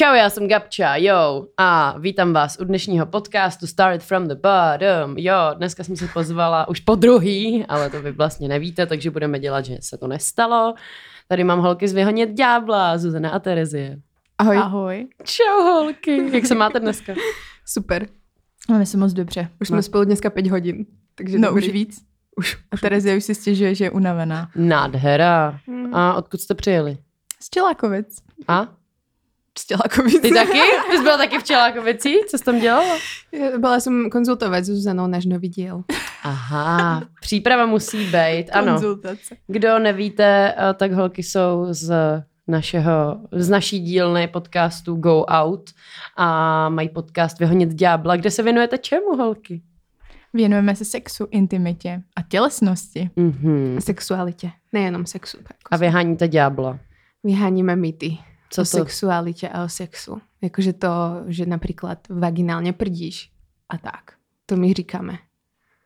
Čau, já jsem Gabča, jo, a vítám vás u dnešního podcastu Start from the Bottom. Jo, dneska jsem se pozvala už po druhý, ale to vy vlastně nevíte, takže budeme dělat, že se to nestalo. Tady mám holky z Vyhonit ďábla, Zuzana a Terezie. Ahoj. Ahoj. Čau holky, jak se máte dneska? Super. Máme se moc dobře. Už jsme No. spolu dneska pět hodin. Takže No dobrý. už víc. Už, A Terezie už si stěžuje, že je unavená. Nádhera. Mm. A odkud jste přijeli? Z Čelákovic. A? Z Tělakovic. Ty taky? Ty jsi byla taky v Čelákovici? Co jsi tam dělala? Byla jsem konzultovat s Zuzanou náš nový díl. Aha, příprava musí být, ano. Konzultace. Kdo nevíte, eh, tak holky jsou z našeho, z naší dílny podcastu Go Out a mají podcast Vyhonit ďábla, kde se věnujete čemu, holky? Věnujeme se sexu, intimitě a tělesnosti. Mhm. Sexualitě. Nejenom sexu. Tak. A vyháníte ďábla. Vyháníme mýty. Co o to? sexualitě a o sexu. Jakože to, že například vaginálně prdíš a tak. To my říkáme.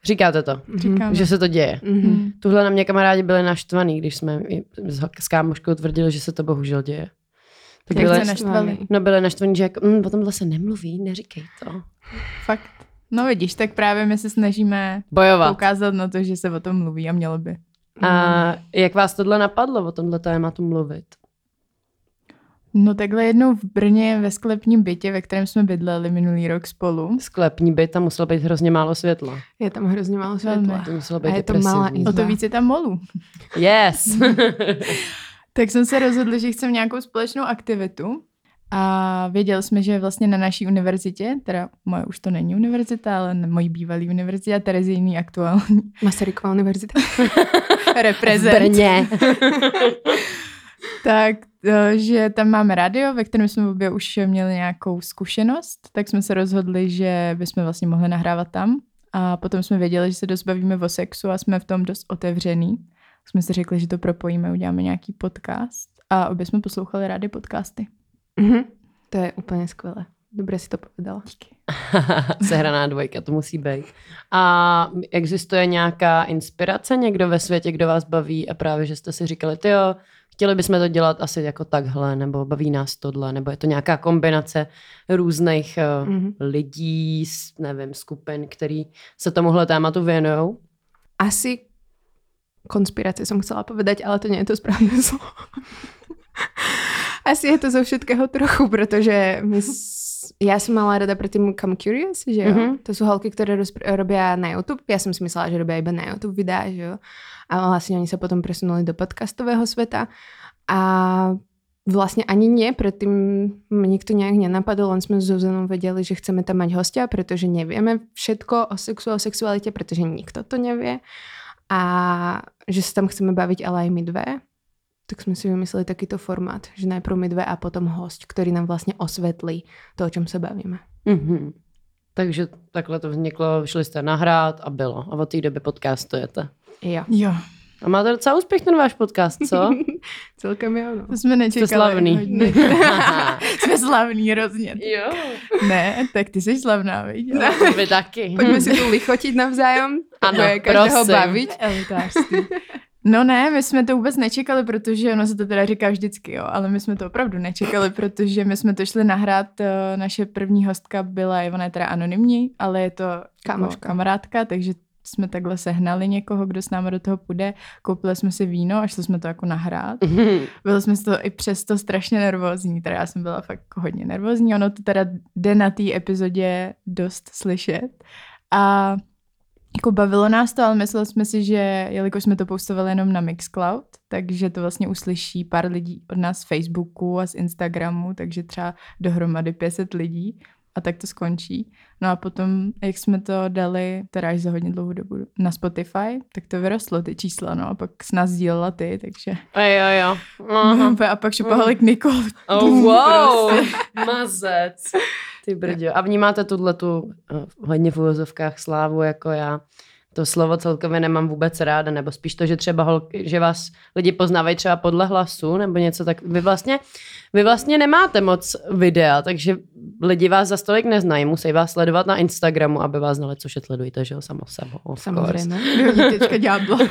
Říkáte to, Říkáme. že se to děje. Mhm. Hmm. Tuhle na mě kamarádi byli naštvaný, když jsme s, kámoškou tvrdili, že se to bohužel děje. Tak Jak byli, se naštvali? no byli naštvaní, že jako, mm, o tomhle se nemluví, neříkej to. Fakt. No vidíš, tak právě my se snažíme Bojovat. poukázat na to, že se o tom mluví a mělo by. A jak vás tohle napadlo o tomhle tématu mluvit? No takhle jednou v Brně ve sklepním bytě, ve kterém jsme bydleli minulý rok spolu. Sklepní byt, tam muselo být hrozně málo světla. Je tam hrozně málo Velmi. světla. To muselo být A je to malá izba. O to víc je tam molů. Yes. Tak jsem se rozhodla, že chcem nějakou společnou aktivitu a věděli jsme, že vlastně na naší univerzitě, teda moje už to není univerzita, ale na mojí bývalý univerzitě a Terezijný aktuální Masaryková univerzita. v reprezent, Brně. tak že tam máme radio, ve kterém jsme obě už měli nějakou zkušenost, tak jsme se rozhodli, že bychom vlastně mohli nahrávat tam a potom jsme věděli, že se dost bavíme o sexu a jsme v tom dost otevřený. Tak jsme si řekli, že to propojíme, uděláme nějaký podcast a obě jsme poslouchali rádi podcasty. Mhm. To je úplně skvělé. Dobře si to povedala. Díky. Sehraná dvojka, to musí být. A existuje nějaká inspirace někdo ve světě, kdo vás baví a právě, že jste si říkali, ty jo, chtěli bychom to dělat asi jako takhle, nebo baví nás tohle, nebo je to nějaká kombinace různých Mhm. lidí, nevím, skupin, který se tomuhle tématu věnují. Asi konspirace som chcela povedať, ale to nie je to správne slovo. Asi je to zo všetkého trochu, protože my. Já jsem mala rada predtým Come Curious, že jo? Mhm. Mm-hmm. To jsou holky, které roz- robia na YouTube. Já jsem si myslela, že robia iba na YouTube videa, že jo? A vlastně oni se potom presunuli do podcastového sveta. A vlastne ani nie, predtým mne to nejak nenapadlo, len sme s Zuzanou vedeli, že chceme tam mať hostia, pretože nevieme všetko o sexu a sexualite, pretože nikto to nevie. A že sa tam chceme baviť ale aj my dve. Tak sme si vymysleli takýto formát, že najprv my dve a potom host, ktorý nám vlastne osvetlí to, o čom sa bavíme. Mhm. Takže takhle to vzniklo, šli jste nahrát a bylo. A od té doby podcastujete. Jo. Jo, A máte docela úspěch ten váš podcast, co? Celkem jo, no. to jsme nečekali. Jste slavný. jsme slavný hrozně. jo. Ne, tak ty jsi slavná, viď? No, vy taky. Poďme si tu lichotiť navzájom. Ano, každého prosím. baviť. Elitářství. No ne, my jsme to vůbec nečekali, protože ono se to teda říká vždycky, jo, ale my jsme to opravdu nečekali, protože my jsme to šli nahrát, eh, naše první hostka byla, ona je teda anonymní, ale je to jako Kámoška. kamarádka, takže jsme takhle sehnali někoho, kdo s námi do toho půjde, koupili jsme si víno a šli jsme to jako nahrát. Mhm. Byli jsme z toho i přesto strašně nervózní, teda já jsem byla fakt jako hodně nervózní, ono to teda jde na té epizodě dost slyšet. A jako bavilo nás to, ale mysleli jsme si, že jelikož jsme to postovali jenom na Mixcloud, takže to vlastně uslyší pár lidí od nás z Facebooku a z Instagramu, takže třeba dohromady 500 lidí a tak to skončí. No a potom, jak jsme to dali, teda až za hodně dlouhou dobu na Spotify, tak to vyrostlo ty čísla, no a pak s nás sdílela ty, takže A jo, jo. Aha. a pak šupahali k Nikol. Oh, wow, mazec. Ty brďo. A vnímáte tuhle tu uh, hodně v uvozovkách slávu jako já? To slovo celkově nemám vůbec ráda, nebo spíš to, že třeba holky, že vás lidi poznávají třeba podle hlasu, nebo něco tak. Vy vlastně, vy vlastně nemáte moc videa, takže lidi vás za stolik neznají, musí vás sledovat na Instagramu, aby vás znali, což je sledujte, že jo, samo sebou. Vyhodí teďka ďábla.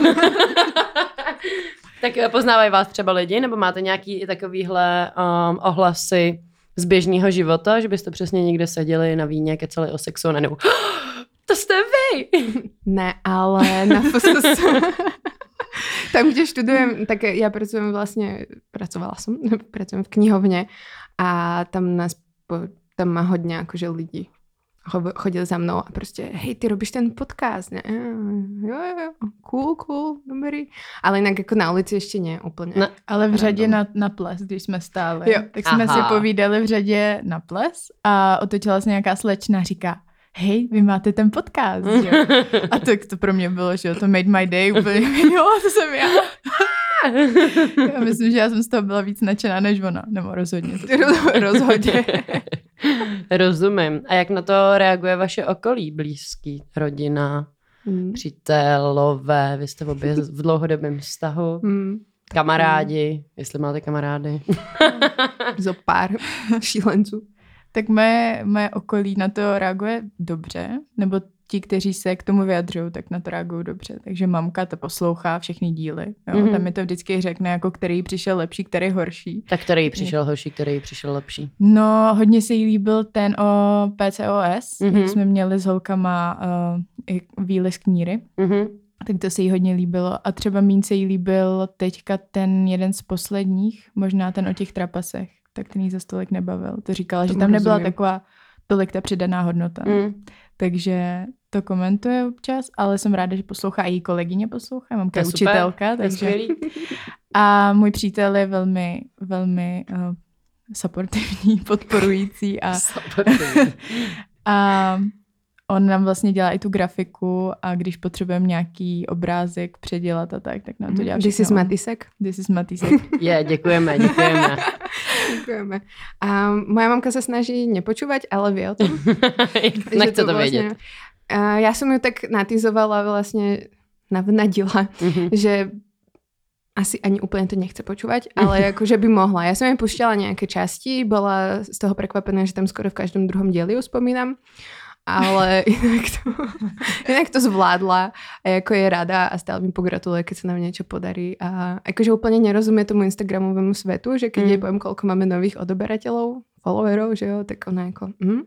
Tak eh, poznávají vás třeba lidi, nebo máte nějaký takovýhle um, ohlasy, z běžného života, že byste přesně někde seděli na víně, kecali o sexu a najednou to jste vy! Ne, ale na FSS. Tam, kde študujem, tak ja pracujem vlastne, pracovala som, pracujem v knihovne a tam nás, tam má hodně akože lidí chodil za mnou a prostě, hej, ty robíš ten podcast, ne? Jo, jo, jo, cool, cool, dobrý. Ale jinak jako na ulici ještě ne, úplně. No, ale v řadě na, na ples, když jsme stáli, jo. tak jsme Aha. si povídali v řadě na ples a otočila se nějaká slečna a říká, hej, vy máte ten podcast, jo? A tak to pro mě bylo, že jo, to made my day úplně, jo, to jsem já. já myslím, že já jsem z toho byla víc nadšená než ona, nebo rozhodně. rozhodně. Rozumím. A jak na to reaguje vaše okolí, blízký, rodina, mm. přítelové, vy jste obě v dlouhodobém vztahu, mm. kamarádi, jestli máte kamarády. Zo pár šílenců tak moje, moje okolí na to reaguje dobře, nebo ti, kteří se k tomu vyjadřují, tak na to reagují dobře. Takže mamka to poslouchá všechny díly. Jo? Mm-hmm. Tam mi to vždycky řekne, jako který přišel lepší, který horší. Tak který přišel horší, který přišel lepší? No, hodně se jí líbil ten o PCOS, mm-hmm. jak jsme měli s holkama uh, výly z kníry. Mm-hmm. Tak to se jí hodně líbilo. A třeba mín se jí líbil teďka ten jeden z posledních, možná ten o těch trapasech tak ten jí za stolik nebavil. To říkala, to že tam nebyla rozumím. taková tolik ta přidaná hodnota. Mm. Takže to komentuje občas, ale jsem ráda, že poslouchá její kolegyně poslouchá, mamka je učitelka. Takže... A můj přítel je velmi, velmi uh, supportivní, podporující a, a on nám vlastně dělá i tu grafiku a když potřebujeme nějaký obrázek předělat a tak, tak nám to dělá This is Matisek. This is Matisek. Je, yeah, děkujeme, děkujeme. děkujeme. A moja mamka se snaží nepočúvať, ale ví o tom. Nechce to, to vlastně, vědět. A já jsem ju tak natizovala vlastně navnadila, mm-hmm. že asi ani úplně to nechce počúvať, ale jako, že by mohla. Já jsem jej pušťala nějaké časti, byla z toho překvapená, že tam skoro v každém druhém dieli vzpomínám ale jinak to, jinak to zvládla a jako je rada a stále mi pogratuluje, keď se nám něco podarí a jakože úplně nerozumie tomu Instagramovému svetu, že keď mm. jej poviem, koľko máme nových odoberateľov, followerov, že jo, tak ona jako, mm,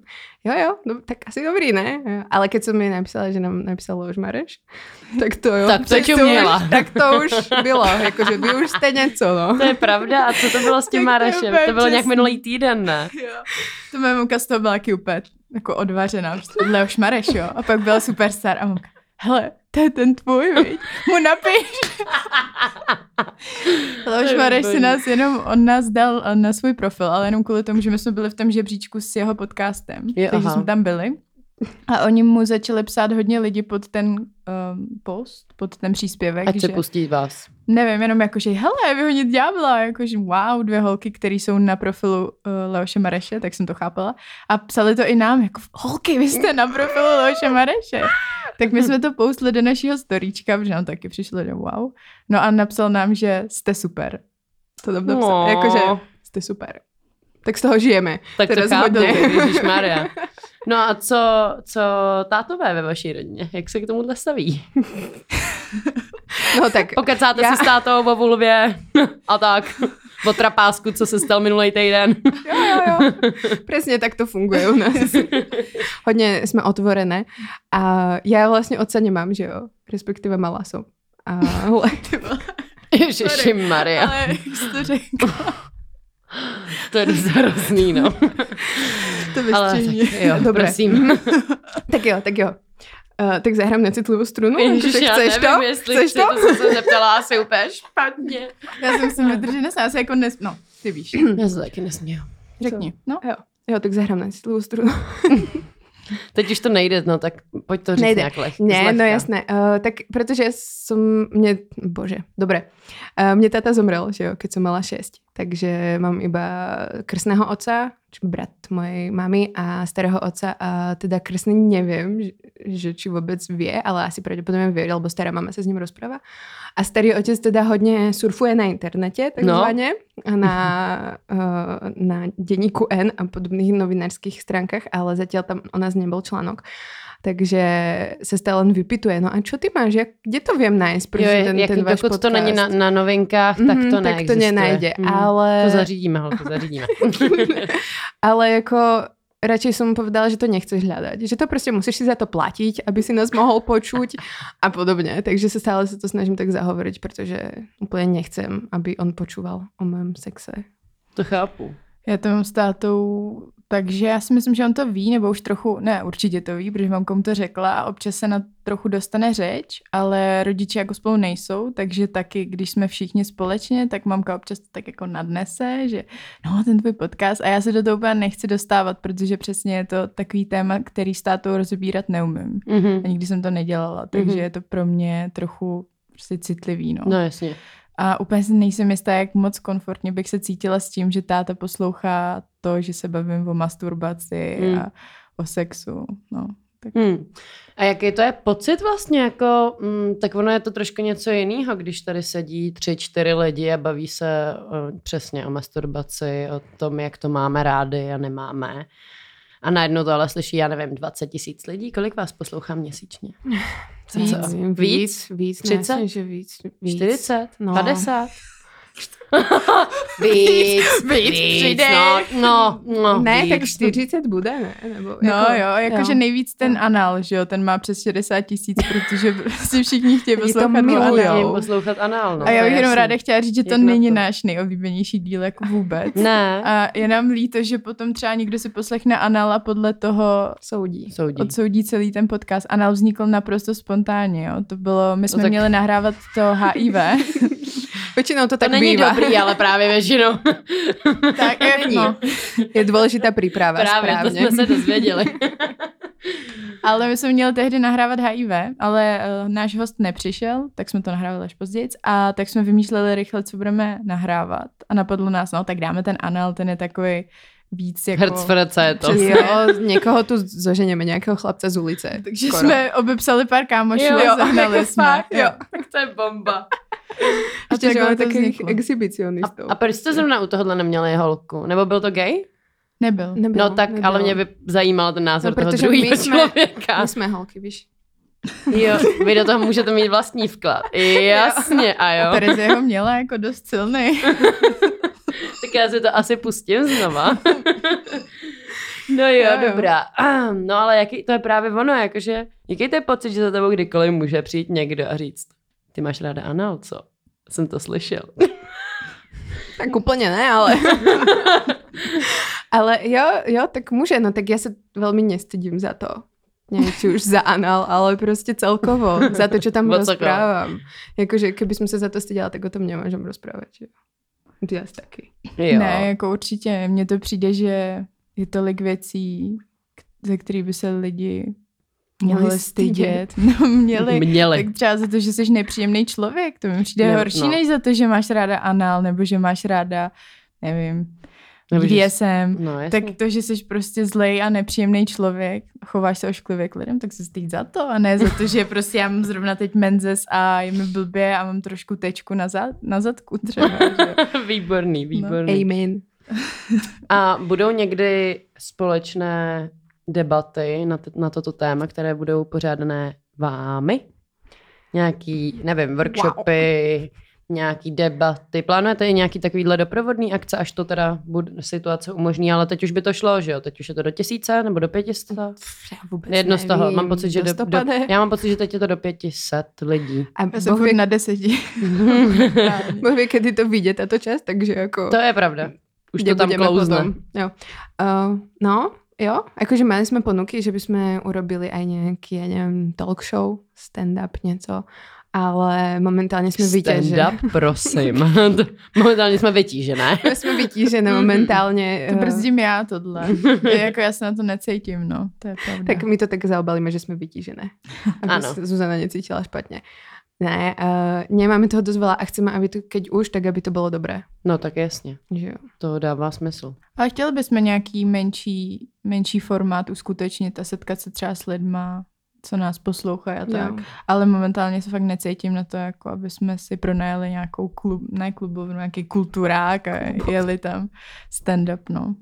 jo, jo, no, tak asi dobrý, ne? Ale keď jsem mi napísala, že nám napísala už Mareš, tak to jo. tak to, tak to, už, tak to už bylo, jakože vy už jste něco, no. To je pravda. A co to bylo s tím Marešem? To, to bylo nějak minulý týden, ne? Jo. To moje mamka z toho byla taky úplně jako odvařená. Leoš Mareš, jo. A pak byl superstar a mamka, hele, to je ten tvůj, viď? Mu napiš. Leoš Mareš si nás jenom, on nás dal na svůj profil, ale jenom kvůli tomu, že my jsme byli v tom žebříčku s jeho podcastem. Je, takže aha. jsme tam byli. A oni mu začali psát hodně lidi pod ten um, post, pod ten příspěvek. Ať že... se pustí vás. Nevím, jenom jako, že hele, vyhonit ďábla, jakože wow, dvě holky, které jsou na profilu uh, Leoše Mareše, tak jsem to chápala. A psali to i nám, jako holky, vy jste na profilu Leoše Mareše. Tak my jsme to postli do našeho storíčka, protože nám taky přišlo, že wow. No a napsal nám, že jste super. To tam napsal, no. jakože jste super. Tak z toho žijeme. Tak to chápu, Maria. No a co, co tátové ve vaší rodině? Jak se k tomuhle staví? no tak... Pokecáte já... si s tátou o vulvě a tak. O trapásku, co se stal minulý týden. jo, jo, jo. Přesně tak to funguje u nás. Hodně jsme otvorené. A já vlastně otce nemám, že jo? Respektive malá jsem. Ale... Ježiši Maria. Ale jak jsi to řekla? To je dost hrozný, no. to Ale tak jo, Dobré. prosím. tak jo, tak jo. Uh, tak zahrám necitlivou strunu. Ježiš, já chceš nevím, to? jestli chceš to? to jsem se zeptala asi úplně špatně. Já jsem se vydržet já se jako nes... No, ty víš. já se taky nesměl. Řekni. Co? No. Jo. jo, tak zahrám necitlivou strunu. Teď už to nejde, no tak pojď to říct nejde. nějak leh, Ne, zlehka. no jasné. Uh, tak protože jsem, mě, bože, dobré. Uh, mě tata zomrel, že jo, keď jsem mala 6. Takže mám iba krsného oca, brat mojej mamy a starého oca a teda krsný nevím, že, že či vůbec vie, ale asi pravděpodobně vie, lebo stará mama se s ním rozpráva. A starý otec teda hodně surfuje na internete, takzvaně, no. na, uh, na denníku N a podobných novinárských stránkach, ale zatiaľ tam o nás nebol článok. Takže se stále len vypituje, no a čo ty máš, jak, kde to viem nájsť, jo, ten, jak, ten váš dokud podcast? to není na, na novinkách, tak to mm, tak to nenajde, mm, ale... To zařídíme, ho, to zařídíme. ale jako radšej som povedala, že to nechceš hľadať. Že to prostě musíš si za to platiť, aby si nás mohol počuť a podobně. Takže se stále se to snažím tak zahovoriť, protože úplně nechcem, aby on počúval o mém sexe. To chápu. Já to mám s tátou takže já si myslím, že on to ví, nebo už trochu, ne, určitě to ví, protože mamka mu to řekla a občas se na trochu dostane řeč, ale rodiče jako spolu nejsou, takže taky, když jsme všichni společně, tak mamka občas to tak jako nadnese, že no, ten tvůj podcast a já se do toho úplně nechci dostávat, protože přesně je to takový téma, který s tátou rozebírat neumím. Mm-hmm. A nikdy jsem to nedělala, takže mm-hmm. je to pro mě trochu prostě citlivý, no. No jasně. A úplně si nejsem jistá, jak moc komfortně bych se cítila s tím, že táta poslouchá to, že se bavím o masturbaci mm. a o sexu. No, tak. Mm. A jaký to je pocit vlastně? Jako, mm, tak ono je to trošku něco jiného, když tady sedí tři, čtyři lidi a baví se o, přesně o masturbaci, o tom, jak to máme rádi a nemáme. A najednou to ale slyší, já nevím, 20 tisíc lidí. Kolik vás poslouchá měsíčně? Víc, víc, víc, víc 30? Ne, že víc, víc. 40? No. 50? víc, víc, víc, no, no, no, Ne, víc. tak 40 bude, ne? Nebo no jako, jo, jakože jo. nejvíc ten anal, že jo, ten má přes 60 tisíc, protože prostě všichni chtějí poslouchat anal. poslouchat anal, no. A já bych jenom ráda chtěla říct, že to není to. náš nejoblíbenější díl jako vůbec. Ne. A je nám líto, že potom třeba někdo si poslechne anal a podle toho soudí. soudí. odsoudí celý ten podcast. Anal vznikl naprosto spontánně, jo. To bylo, my jsme no tak... měli nahrávat to HIV. Většinou to tak to není bývá. dobrý, ale právě většinou. tak je, no. je důležitá příprava. Právě, správně. to jsme se dozvěděli. ale my jsme měli tehdy nahrávat HIV, ale uh, náš host nepřišel, tak jsme to nahrávali až později a tak jsme vymýšleli rychle, co budeme nahrávat a napadlo nás, no tak dáme ten anal, ten je takový víc jako... Hercfrece je to. Jo, někoho tu zoženěme, nějakého chlapce z ulice. Takže skoro. jsme obepsali pár kámošů jo, a zahnali jako jsme. Fakt, jo. Tak to je bomba. A Ještě, že máme takových exhibicionistů. A, a proč jste zrovna u tohohle neměli holku? Nebo byl to gay? Nebyl. nebyl no tak, nebyl. ale mě by zajímal ten názor no, toho druhého člověka. My jsme holky, víš. Jo, vy do toho můžete mít vlastní vklad. Jasně, a jo. A Terezie ho měla jako dost silný. já si to asi pustím znova. No jo, jo, dobrá. No ale jaký, to je právě ono, jakože, jaký to je pocit, že za tebou kdykoliv může přijít někdo a říct, ty máš ráda anal, co? Jsem to slyšel. tak úplně ne, ale... ale jo, jo, tak může, no tak já se velmi nestydím za to. Neviem, či už za anal, ale prostě celkovo. Za to, čo tam rozprávam. Jakože, keby som sa za to styděla, tak o tom nemôžem rozprávať. Že? Ty asi taky. Jo. Ne, jako určitě. Mně to přijde, že je tolik věcí, ze kterých by se lidi měli stydět. No, měli. měli. Tak třeba za to, že jsi nepříjemný člověk. To mi přijde ne, horší, no. než za to, že máš ráda anal, nebo že máš ráda, nevím, BDSM, no, tak to, že jsi prostě zlej a nepříjemný člověk, chováš se ošklivě k lidem, tak se styď za to a ne za to, že prostě já mám zrovna teď menzes a je mi blbě a mám trošku tečku na, zad, na zadku třeba. výborný, no. výborný. No. Amen. a budou někdy společné debaty na, t- na toto téma, které budou pořádané vámi? Nějaký, nevím, workshopy, wow nějaký debaty. Plánujete i nějaký takovýhle doprovodný akce, až to teda bude, situace umožní, ale teď už by to šlo, že jo? Teď už je to do tisíce nebo do pětistet? Jedno nevím. z toho. Mám pocit, že do, do, já mám pocit, že teď je to do pětiset lidí. A já jsem na deseti. Boh ví, kdy to vidět tato čas, takže jako... To je pravda. Už to tam klouzne. Jo. Uh, no, jo, akože mali sme ponuky, že by sme urobili aj nejaký, ja neviem, talk show, stand-up, něco ale momentálně jsme vytěženi. Stand up, prosím. momentálně jsme vytížené. My jsme vytížené momentálně. To brzdím já tohle. jako já se na to necítím, no. To je pravda. Tak my to tak zaobalíme, že jsme vytížené. Aby ano. se Zuzana necítila špatně. Ne, uh, nemáme toho dost veľa a chceme, aby to, keď už, tak aby to bylo dobré. No tak jasně. Že jo. To dává smysl. Ale chtěli bychom nějaký menší, menší formát uskutečnit a setkat se třeba s lidma, co nás poslouchají a tak. Jo. Ale momentálně se fakt necítím na to, jako aby jsme si pronajeli nějakou klub, ne klubovnu, nějaký kulturák a jeli tam stand-up, no.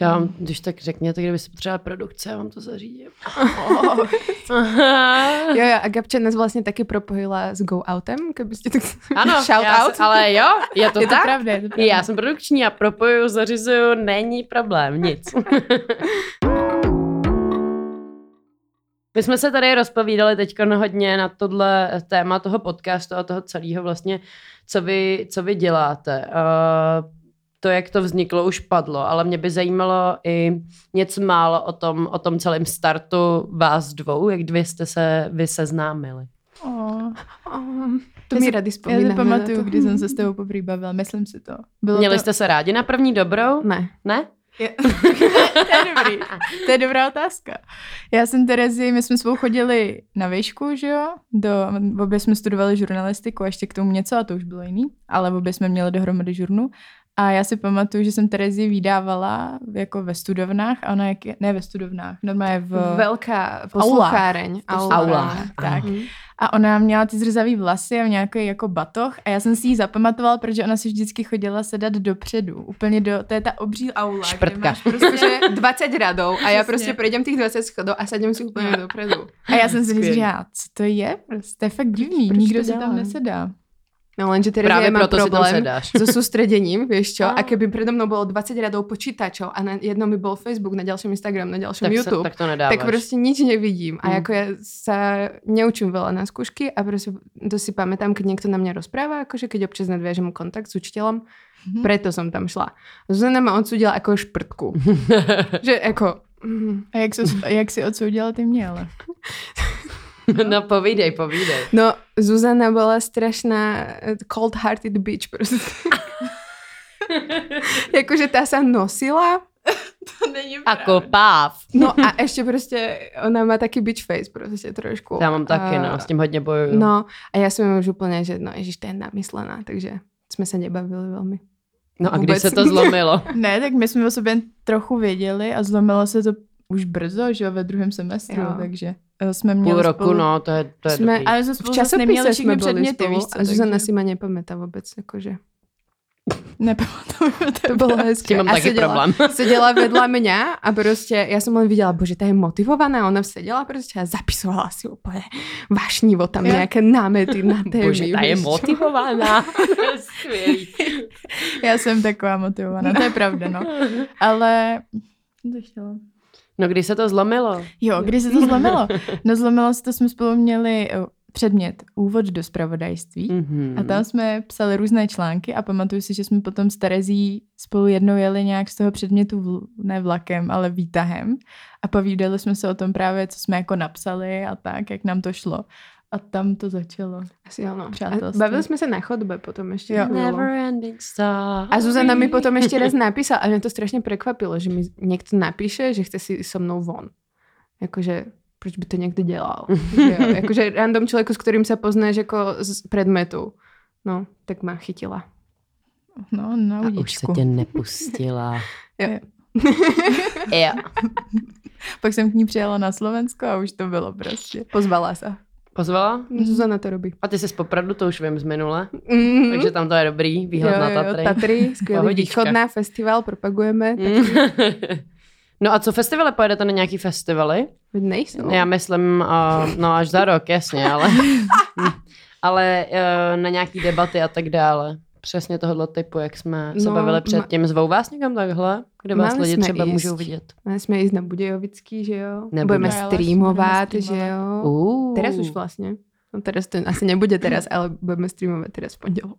Já vám, když tak řekněte, kdyby se potřebovala produkce, já vám to zařídím. Jo, jo, a Gabča nás vlastně taky propojila s Go Outem, kdybyste tak... ano, Shout já out. Se, ale jo, je to Je to tak? pravda, je to pravda. Já jsem produkční a propoju, zařizuju, není problém, nic. My jsme se tady rozpovídali teď hodně na tohle téma toho podcastu a toho celého vlastně, co vy, co vy děláte. Uh, to, jak to vzniklo, už padlo, ale mě by zajímalo i něco málo o tom, o tom celém startu vás dvou, jak dvě jste se vy seznámili. Oh. Um, to Já mi rady Já vzpomínám. si pamatuju, kdy jsem se s tebou poprvé bavila, myslím si to. Bylo Měli to... jste se rádi na první dobrou? Ne. Ne? Je... to je dobrý. To je dobrá otázka. Já jsem Terezi, my jsme spolu chodili na výšku, že jo? Do, obě jsme studovali žurnalistiku a ještě k tomu něco a to už bylo jiný, ale obě jsme měli dohromady žurnu. A já si pamatuju, že jsem Terezi vydávala jako ve studovnách a ona jak, ne ve studovnách, normálně v... Velká poslucháreň. Aula. Aula. Tak. Mhm. A ona měla ty zrzavý vlasy a nějaký jako batoh a já jsem si ji zapamatovala, protože ona si vždycky chodila sedat dopředu, úplně do, to je ta obří aula, Šprtka. kde máš prostě Protože 20 radou a já prostě prejdem těch 20 schodů a sadím si úplně dopredu. A já jsem si říkala, co to je? Prostě to je fakt divný, proč nikdo si tam nesedá. No lenže Terezia Právě má proto si tam problém so sústredením, vieš čo? A. Keby predo mnou bolo 20 radov počítačov a na jednom by bol Facebook, na ďalšom Instagram, na ďalšom Tak, YouTube, tak to nedáváš. tak prostě nič nevidím. A Mm. jako ja sa neučím veľa na skúšky a prostě to si pamätám, keď niekto na mňa rozpráva, akože keď občas nadviažem kontakt s učiteľom, Mhm. preto som tam šla. Zuzana ma odsudila ako šprtku. že ako... mm. A jak, jsi, jak si odsoudila ty mě, ale? no povídej, povídej. No, Zuzana bola strašná eh, cold-hearted bitch prostě. Jakože tá sa nosila, To není Ako páv. no a ešte prostě ona má taký bitch face prostě trošku. Já mám taky, A- no, s tím hodně bojuju. No a já jsem už úplně, že no ježiš, to je namyslená, takže jsme se nebavili velmi. no a kdy vůbec. se to zlomilo? Ne, tak my jsme o sobě trochu věděli a zlomilo se to už brzo, že jo, ve druhém semestru, Jo. takže jsme měli Půl roku, spolu... no, to je, to je Jsme- dobrý. Ale jsme V spolu zase neměli časopise všechny jsme byli předměty, spolu víš co, a Zuzana takže si ma nepamätá vůbec, jakože. nepamatuju To bylo S hezké. tím mám taky seděla- problém. Seděla vedľa mňa a prostě já jsem len viděla, bože, ta je motivovaná, ona seděla prostě a zapisovala si úplně vášnivo tam nějaké námety na témy. Bože, ta je motivovaná. Skvělý. Já jsem taková motivovaná, to je pravda, no. Ale... To chtěla? No, kdy se to zlomilo? Jo, když se to zlomilo? No zlomilo se to, jsme spolu měli eh, předmět Úvod do spravodajství. Mm-hmm. A tam jsme psali různé články a pamatuju si, že jsme potom s Terezí spolu jednou jeli nějak z toho předmětu, vl- ne vlakem, ale výtahem a povídali jsme se o tom právě, co jsme jako napsali a tak, jak nám to šlo. A tam to začalo. Asi ano. Přátelství. bavili jsme se na chodbe potom ještě. Jo. Never ending star. A Zuzana mi potom ešte raz napísala a mě to strašně překvapilo, že mi někdo napíše, že chce si so mnou von. Jakože, proč by to někdo dělal? že jo? Jakože random člověku, s kterým se poznáš jako z predmetu. No, tak ma chytila. No, na A už se tě nepustila. Jo. jo. Pak jsem k ní přijela na Slovensko a už to bylo prostě. Pozvala se. Pozvala? Zuzana to robí. A ty jsi z Popradu, to už vím z minule. Mm-hmm. Takže tam to je dobrý, výhled jo, na jo, Tatry. Tatry, skvělý. Východná festival, propagujeme. Mm. no a co festivaly? Pojedete na nějaký festivaly? Nejsou. Já myslím, uh, no až za rok, jasně, ale, ale uh, na nějaký debaty a tak dále. Přesně tohohle typu, jak jsme se No, bavili ma- předtím. Zvou vás někam takhle? Kde vás lidi třeba jíst. můžou vidět? Máme jsme jít na Budějovický, že jo? Nebude. Budeme streamovat, budeme že streamovat. jo? Uh. Teraz už vlastně. No teraz to asi nebude teraz, ale budeme streamovat teraz v pondělku.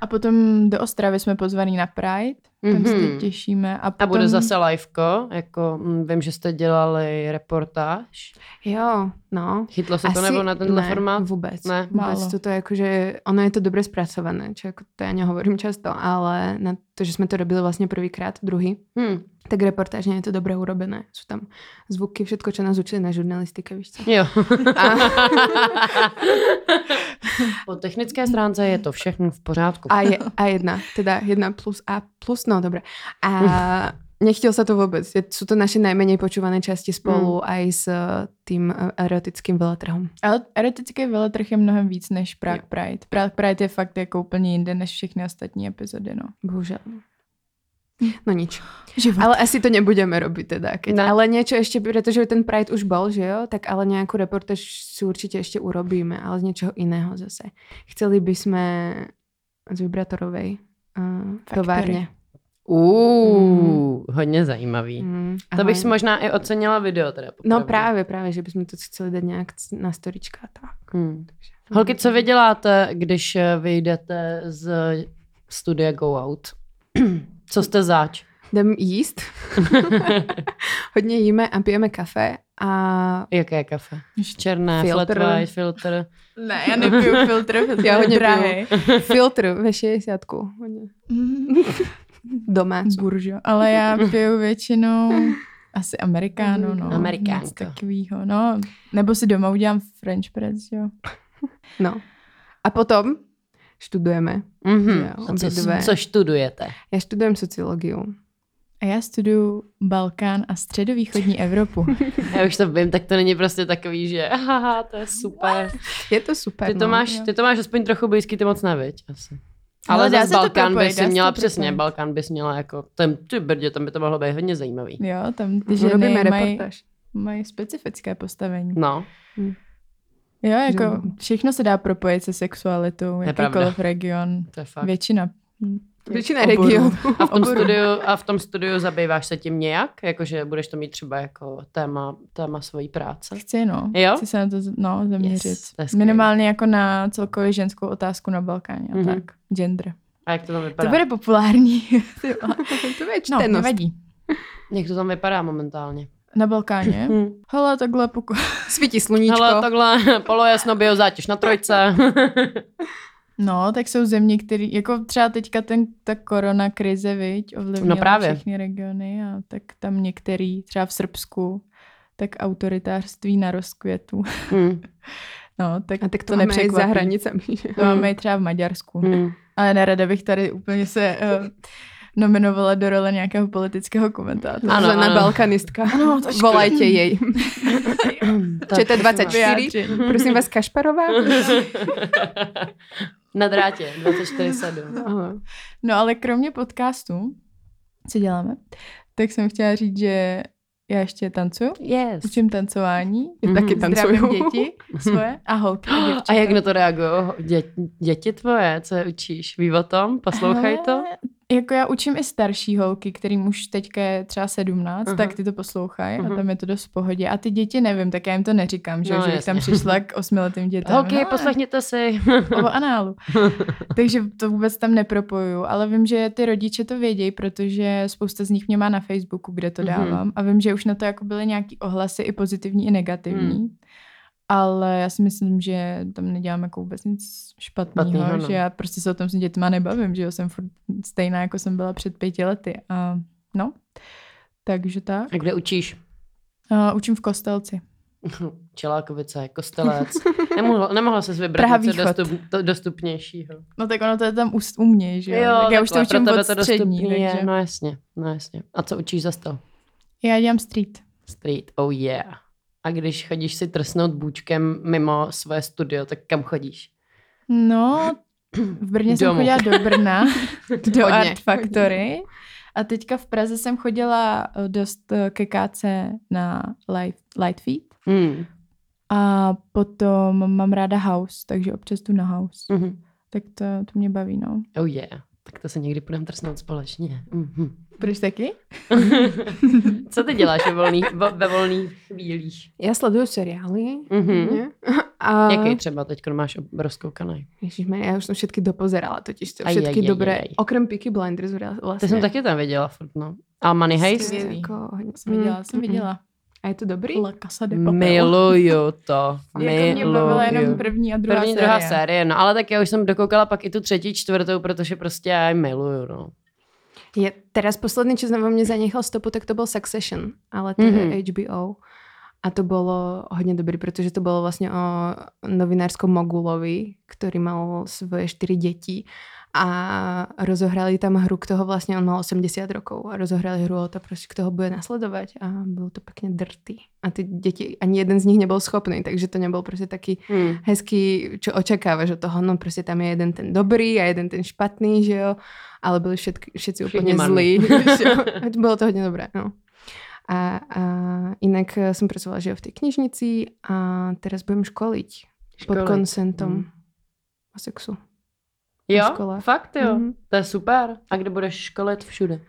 A potom do Ostravy jsme pozvaní na Pride, tam se Mhm. těšíme. A, A potom, bude zase liveko, jako mm, vím, že jste dělali reportáž. Jo, no. Chytlo se to nebo na tenhle ne, formát? vůbec. Ne. Vůbec Málo. toto je jakože, ono je to dobre spracované, čo jako to já nehovorím často, ale na to, že jsme to robili vlastně prvýkrát, druhý, Hm. Tak reportážně je to dobre urobené. Sú tam zvuky, všetko, čo nás učili na žurnalistike, víš co? Jo. A, po technické stránce je to všechno v pořádku. a, je, a jedna, teda jedna plus a plus, no dobre. A nechtěl sa to vůbec. Je, sú to naše najmenej počúvané časti spolu mm. aj s eh, tým eh, erotickým veletrhom. Ale erotický veletrh je mnohem víc než Prague Pride. Prague Pride je fakt jako úplně jinde než všechny ostatní epizody, no. Bohužel. No nič. Život. Ale asi to nebudeme robiť teda. Keď. Ne. Ale niečo ešte, pretože ten Pride už bol, že jo? Tak ale nejakú reportáž si určite ešte urobíme, ale z niečoho iného zase. Chceli by sme z Vibratorovej uh, Factory. továrne. Uh, hodně zajímavý. Mm, To bych si možná i ocenila video teda. No popravdě. práve, práve, že bychom to chceli dať nejak na storička a tak. Hmm. Holky, co vy děláte, když eh, vyjdete z studia Go Out? co jste zač? Jdem jíst. Hodně jíme a pijeme kafe a Jaké kafe? Černé, Filtr. flat white, filtr. Ne, já nepiju filtr, filtr Já hodně drahý. filtr ve 60. Hodně. Doma. Buržo. Ale já piju většinou asi amerikáno, no. Amerikánko. Takovýho, no. Nebo si doma udělám French press, jo. No. A potom študujeme. Mhm. Jo, A co, co študujete? Já študujem sociologii. A já studuju Balkán a středovýchodní Evropu. Já už to vím, tak to není prostě takový, že haha, to je super. Je to super. Ty to, no. máš, ty to máš aspoň trochu blízký, ty moc neviď, asi. Ale Ale zase to Balkán dá si měla to přesně. Balkán bys měla jako, ten, ty brdě, tam by to mohlo být hodně zajímavý. Jo, tam ty Robíme ženy mají, reportáž. mají specifické postavení. No, Jo, jako Že- všechno se dá propojit se sexualitou, jakýkoliv pravda. region, to je fakt. většina. Většina regionů. A v tom studiu, a v tom studiu zabýváš se tím nějak? Jakože budeš to mít třeba jako téma, téma svojí práce? Chci, no. Jo? Chci se na to no, zaměřit. Yes, to. Minimálně jako na celkově ženskou otázku na Balkáně a Mhm. tak. Gender. A jak to tam To vypadá? bude populární. To je no, čtenost. nevadí. Jak to tam vypadá momentálně? Na Balkáně. Hm. Hele, takhle pokud... Svítí sluníčko. Hele, takhle polojasno biozátěž na trojce. No, tak jsou země, které, jako třeba teďka ten, ta korona krize, viď, ovlivnila No právě. všechny regiony a tak tam některý, třeba v Srbsku, tak autoritářství na rozkvětu. hm. No, tak, A tak to, to máme i za hranicemi. To máme i třeba v Maďarsku. Hm. Ale nerada bych tady úplně se uh, nominovala do role nějakého politického komentátora. Ano, Žena ano. balkanistka. Ano, to Volajte jej. Je 24? Vyjádření. Prosím vás, Kašparová? Na drátě, 24-7. Aha. No ale kromě podcastu, co děláme, tak jsem chtěla říct, že já ještě tancuju. Yes. Učím tancování. Já taky Zdravím tancuju. děti svoje a holky. A. A jak na to reagují dě, děti tvoje? Co je učíš? Ví o tom? Poslouchají to? Jako já učím i starší holky, kterým už teďka je třeba 17, Aha. tak ty to poslouchají Aha. a tam je to dost v pohodě. A ty děti nevím, tak já jim to neříkám, že, No, že bych tam přišla k osmiletým dětem. Holky, No, poslechněte si. o análu. Takže to vůbec tam nepropoju, ale vím, že ty rodiče to vědějí, protože spousta z nich mě má na Facebooku, kde to Mhm. dávám a vím, že už na to jako byly nějaký ohlasy i pozitivní, i negativní. Mm. Ale já si myslím, že tam nedělám jako vůbec nic špatného, Špatnýho, no. že já prostě se o tom s dětma nebavím, že jo, jsem furt stejná, jako jsem byla před pěti lety a no, takže tak. A kde učíš? Uh, učím v Kostelci. Čelákovice, Kostelec. Nemohla, nemohla se vybrat Praha něco dostup, to, dostupnějšího. No tak ono to je tam u, u mě, že jo, tak já už to učím od to střední, je. takže No jasně, no jasně. A co učíš za sto? já dělám street. Street, oh yeah. A když chodíš si trsnout bůčkem mimo své studio, tak kam chodíš? No, v Brně jsem Domů. chodila do Brna, do Hodně, Art Factory. A teďka v Praze jsem chodila eh, dost eh, ke KC na Light, Light Feet. Hmm. A potom mám ráda house, takže občas jdu na house. Mhm. Tak to, to mě baví, no. Oh yeah. Tak to se někdy půjdeme trsnout společně. Mhm. Budeš taky? Co ty děláš ve volných, vo- ve volných chvílích? Já sleduju seriály. Mhm. Ne? A... Jaký třeba teď máš rozkoukaný? Ježišmarja, já už jsem všetky dopozerala, totiž to všetky aj, aj, dobré, aj, aj. okrem Peaky Blinders vlastně. Ty jsem taky tam viděla furt, no. A Money Heist? Jako, hodně- Jsem viděla, Mm, jsem mm, viděla. A je to dobrý? La Casa de Papel. Miluju to. Jako mě bavila jenom Miluju. první a druhá První, série. druhá série, no ale tak já už jsem dokoukala pak i tu třetí, čtvrtou, protože prostě já ji miluju, no. Je, teraz posledný, čo vo mne zanechal stopu, tak to byl Succession, ale to Mhm. je HBO. A to bolo hodne dobrý, pretože to bolo vlastne o novinárskom mogulovi, ktorý mal svoje štyri deti a rozohrali tam hru, kto ho vlastne, on mal 80 rokov a rozohrali hru o to, proste, kto ho bude nasledovať a bolo to pekne drty. A ty deti, ani jeden z nich nebol schopný, takže to nebol proste taký hmm. hezký, čo očakávaš od toho, no proste tam je jeden ten dobrý a jeden ten špatný, že jo, ale byli všetky, všetci úplne zlí. bolo to hodne dobré, no. A, a inak eh, som pracovala že v tej knižnici a teraz budem školiť, školiť. pod konsentom mm. o sexu. Jo, fakt jo, mm. to je super. A kde budeš školit všude?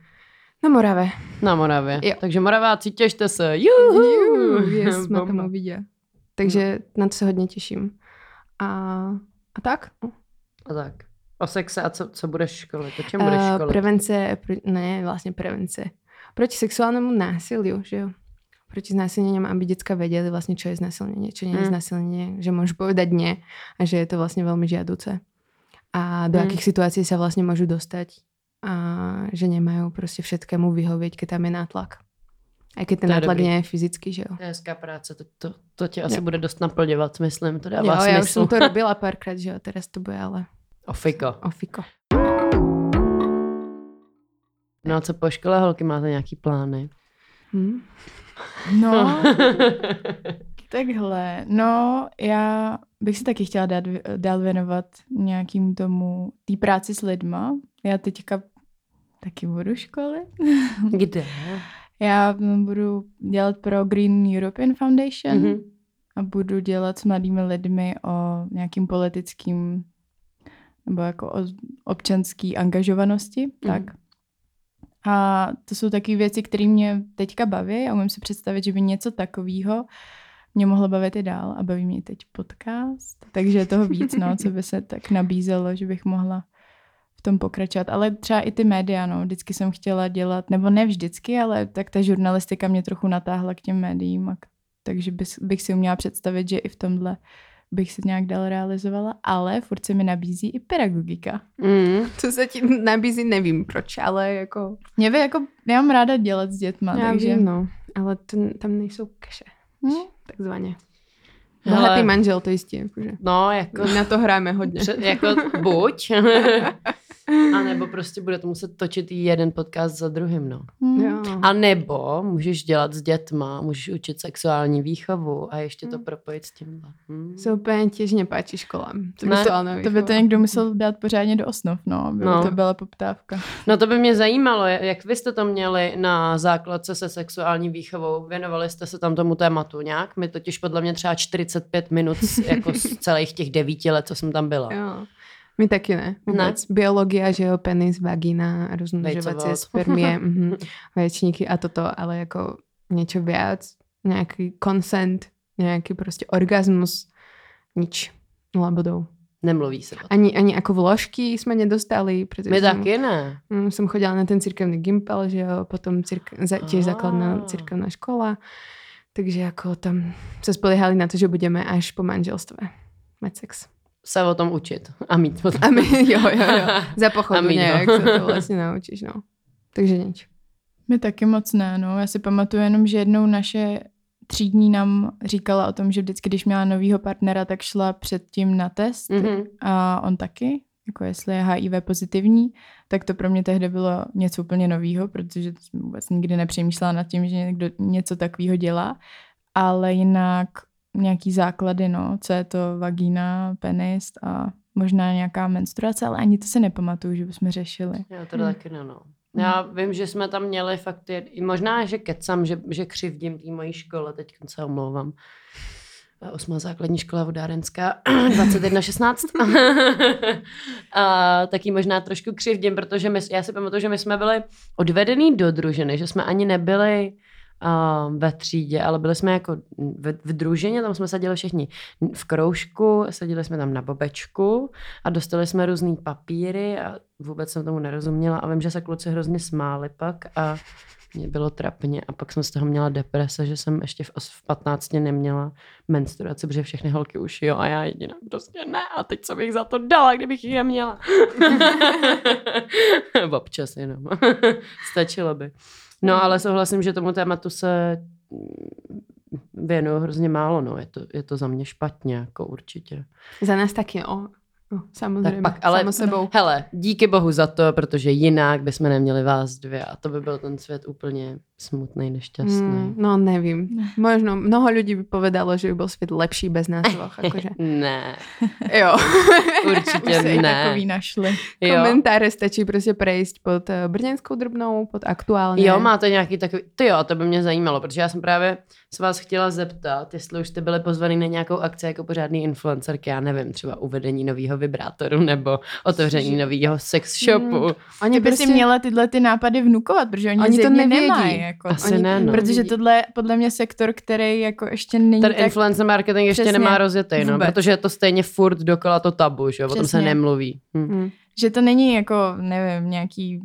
Na Morave. Na Moravě. Jo. Takže Moraváci, těšte se. Juhu! Juhu yes, na tom uvidě. Takže no. na to se hodně těším. A, a tak? A tak. O sexe a co, co budeš školit? O čem budeš školit? Uh, prevence, ne, vlastně prevence proti sexuálnemu násiliu, že jo. Proti znásilneniam, aby detská vedeli vlastne, čo je znásilnenie, čo nie je mm. znásilnenie, že môžu povedať nie a že je to vlastne veľmi žiaduce. A do mm. akých situácií sa vlastne môžu dostať a že nemajú proste všetkému vyhovieť, keď tam je nátlak. A keď ten nátlak je fyzický, že jo. To je hezká práce, to, to, to tě asi jo. bude dost naplňovat, myslím, to dává jo, smysl. já už jsem to robila párkrát, že jo, teraz to bude ale... Ofiko. Ofiko. No a co po škole, holky, máte nějaký plány? Hmm? No, takhle. No, já bych si taky chtěla dát, dál věnovat nějakým tomu, té práci s lidma. Já teďka taky budu školy. Kde? Já budu dělat pro Green European Foundation mm-hmm. a budu dělat s mladými lidmi o nějakým politickým nebo jako o občanský angažovanosti, mm-hmm. tak. A to jsou takové věci, které mě teďka baví a umím si představit, že by něco takového mě mohlo bavit i dál a baví mě teď podcast. Takže je toho víc, no, co by se tak nabízelo, že bych mohla v tom pokračovat. Ale třeba i ty média, no, vždycky jsem chtěla dělat, nebo ne vždycky, ale tak ta žurnalistika mě trochu natáhla k těm médiím, a, takže bych, bych si uměla představit, že i v tomhle bych se nějak dál realizovala, ale furt se mi nabízí i pedagogika. Mm, co se ti nabízí, nevím proč, ale jako... Mě by jako, já mám ráda dělat s dětma, já takže... Vím, no, ale to, tam nejsou keše, hmm? takzvaně. Bohatý manžel to jistě. Jakože. No, jako... Na to hrajeme hodně. Před, jako buď. A nebo prostě budete muset točit jeden podcast za druhým, no. Mm. A nebo můžeš dělat s dětma, můžeš učit sexuální výchovu a ještě to mm. propojit s tímhle. Hmm. Se úplně těžně páči školám. To, ne, to, to by to někdo musel dát pořádně do osnov, no. By no. To byla poptávka. No to by mě zajímalo, jak vy jste to měli na základce se sexuální výchovou. Věnovali jste se tam tomu tématu nějak? My totiž podle mě třeba 45 minut jako z celých těch devíti let, co jsem tam byla. Jo. My taky ne. Vůbec. Ne? Biologia, že jo, penis, vagina, rozmnožovacie spermie, vaječníky a toto, ale jako něco viac, nějaký consent, nějaký prostě orgasmus, nič. Nula bodov. Nemluví se Ani, ani jako vložky jsme nedostali. Protože My jsem, taky ne. Mm, jsem chodila na ten církevný gimpel, že jo, potom círk, za, těž základná církevná škola. Takže jako tam se spolehali na to, že budeme až po manželstve mať sex se o tom učit a mít potom. A my, jo, jo, jo. Za pochodu nějak se to vlastně naučíš, no. Takže nič. My taky moc ne, no. Já si pamatuju jenom, že jednou naše třídní nám říkala o tom, že vždycky, když měla novýho partnera, tak šla předtím na test mm-hmm. a on taky, jako jestli je HIV pozitivní, tak to pro mě tehdy bylo něco úplně novýho, protože jsem vůbec nikdy nepřemýšlela nad tím, že někdo něco takového dělá, ale jinak nějaký základy, no, co je to vagína, penis a možná nějaká menstruace, ale ani to se nepamatuju, že bychom řešili. Já to hmm. taky ne, no. Já vím, že jsme tam měli fakt, možná, že kecam, že, že křivdím té mojí škole, teď se omlouvám. Osmá základní škola vodárenská, 2116. a taky možná trošku křivdím, protože my, já si pamatuju, že my jsme byli odvedený do družiny, že jsme ani nebyli ve třídě, ale byli jsme jako v, v družině, tam jsme seděli všichni v kroužku, seděli jsme tam na bobečku a dostali jsme různý papíry a vůbec jsem tomu nerozuměla a vím, že se kluci hrozně smáli pak a mě bylo trapně a pak jsem z toho měla deprese, že jsem ještě v, v 15 neměla menstruaci, protože všechny holky už jo a já jediná prostě ne a teď co bych za to dala, kdybych ji neměla. Občas jenom. Stačilo by. No ale souhlasím, že tomu tématu se věnuju hrozně málo, no. Je to, je to za mě špatně, jako určitě. Za nás taky, no. No, samozřejmě, Tak pak, ale samo sebou. hele, díky bohu za to, protože jinak bychom neměli vás dvě a to by byl ten svět úplně smutný, nešťastný. Mm, no nevím. Možno mnoho ľudí by povedalo, že by bol svět lepší bez nás dvoch. Akože. Ne, Jo. určitě Už ne. takový našli. Jo. Komentáře stačí prostě prejsť pod eh, brněnskou drbnou, pod aktuálně. Jo, máte nějaký takový, ty jo, to by mě zajímalo, protože já jsem právě se vás chtěla zeptat, jestli už jste byli pozvaný na nějakou akci jako pořádný influencerky, já nevím, třeba uvedení nového vibrátoru nebo otevření nového sex shopu. Oni Ty by prostě si měla tyhle ty nápady vnukovat, protože oni, Oni to nevědí. nemají. Jako, Asi oni- ne, no. Protože tohle je podle mě sektor, který jako ještě není Ten tak... influencer marketing ještě Přesně. nemá rozjetý, no, Vůbec. protože je to stejně furt dokola to tabu, že jo, o tom se nemluví. Hm. Hm. Že to není jako, nevím, nějaký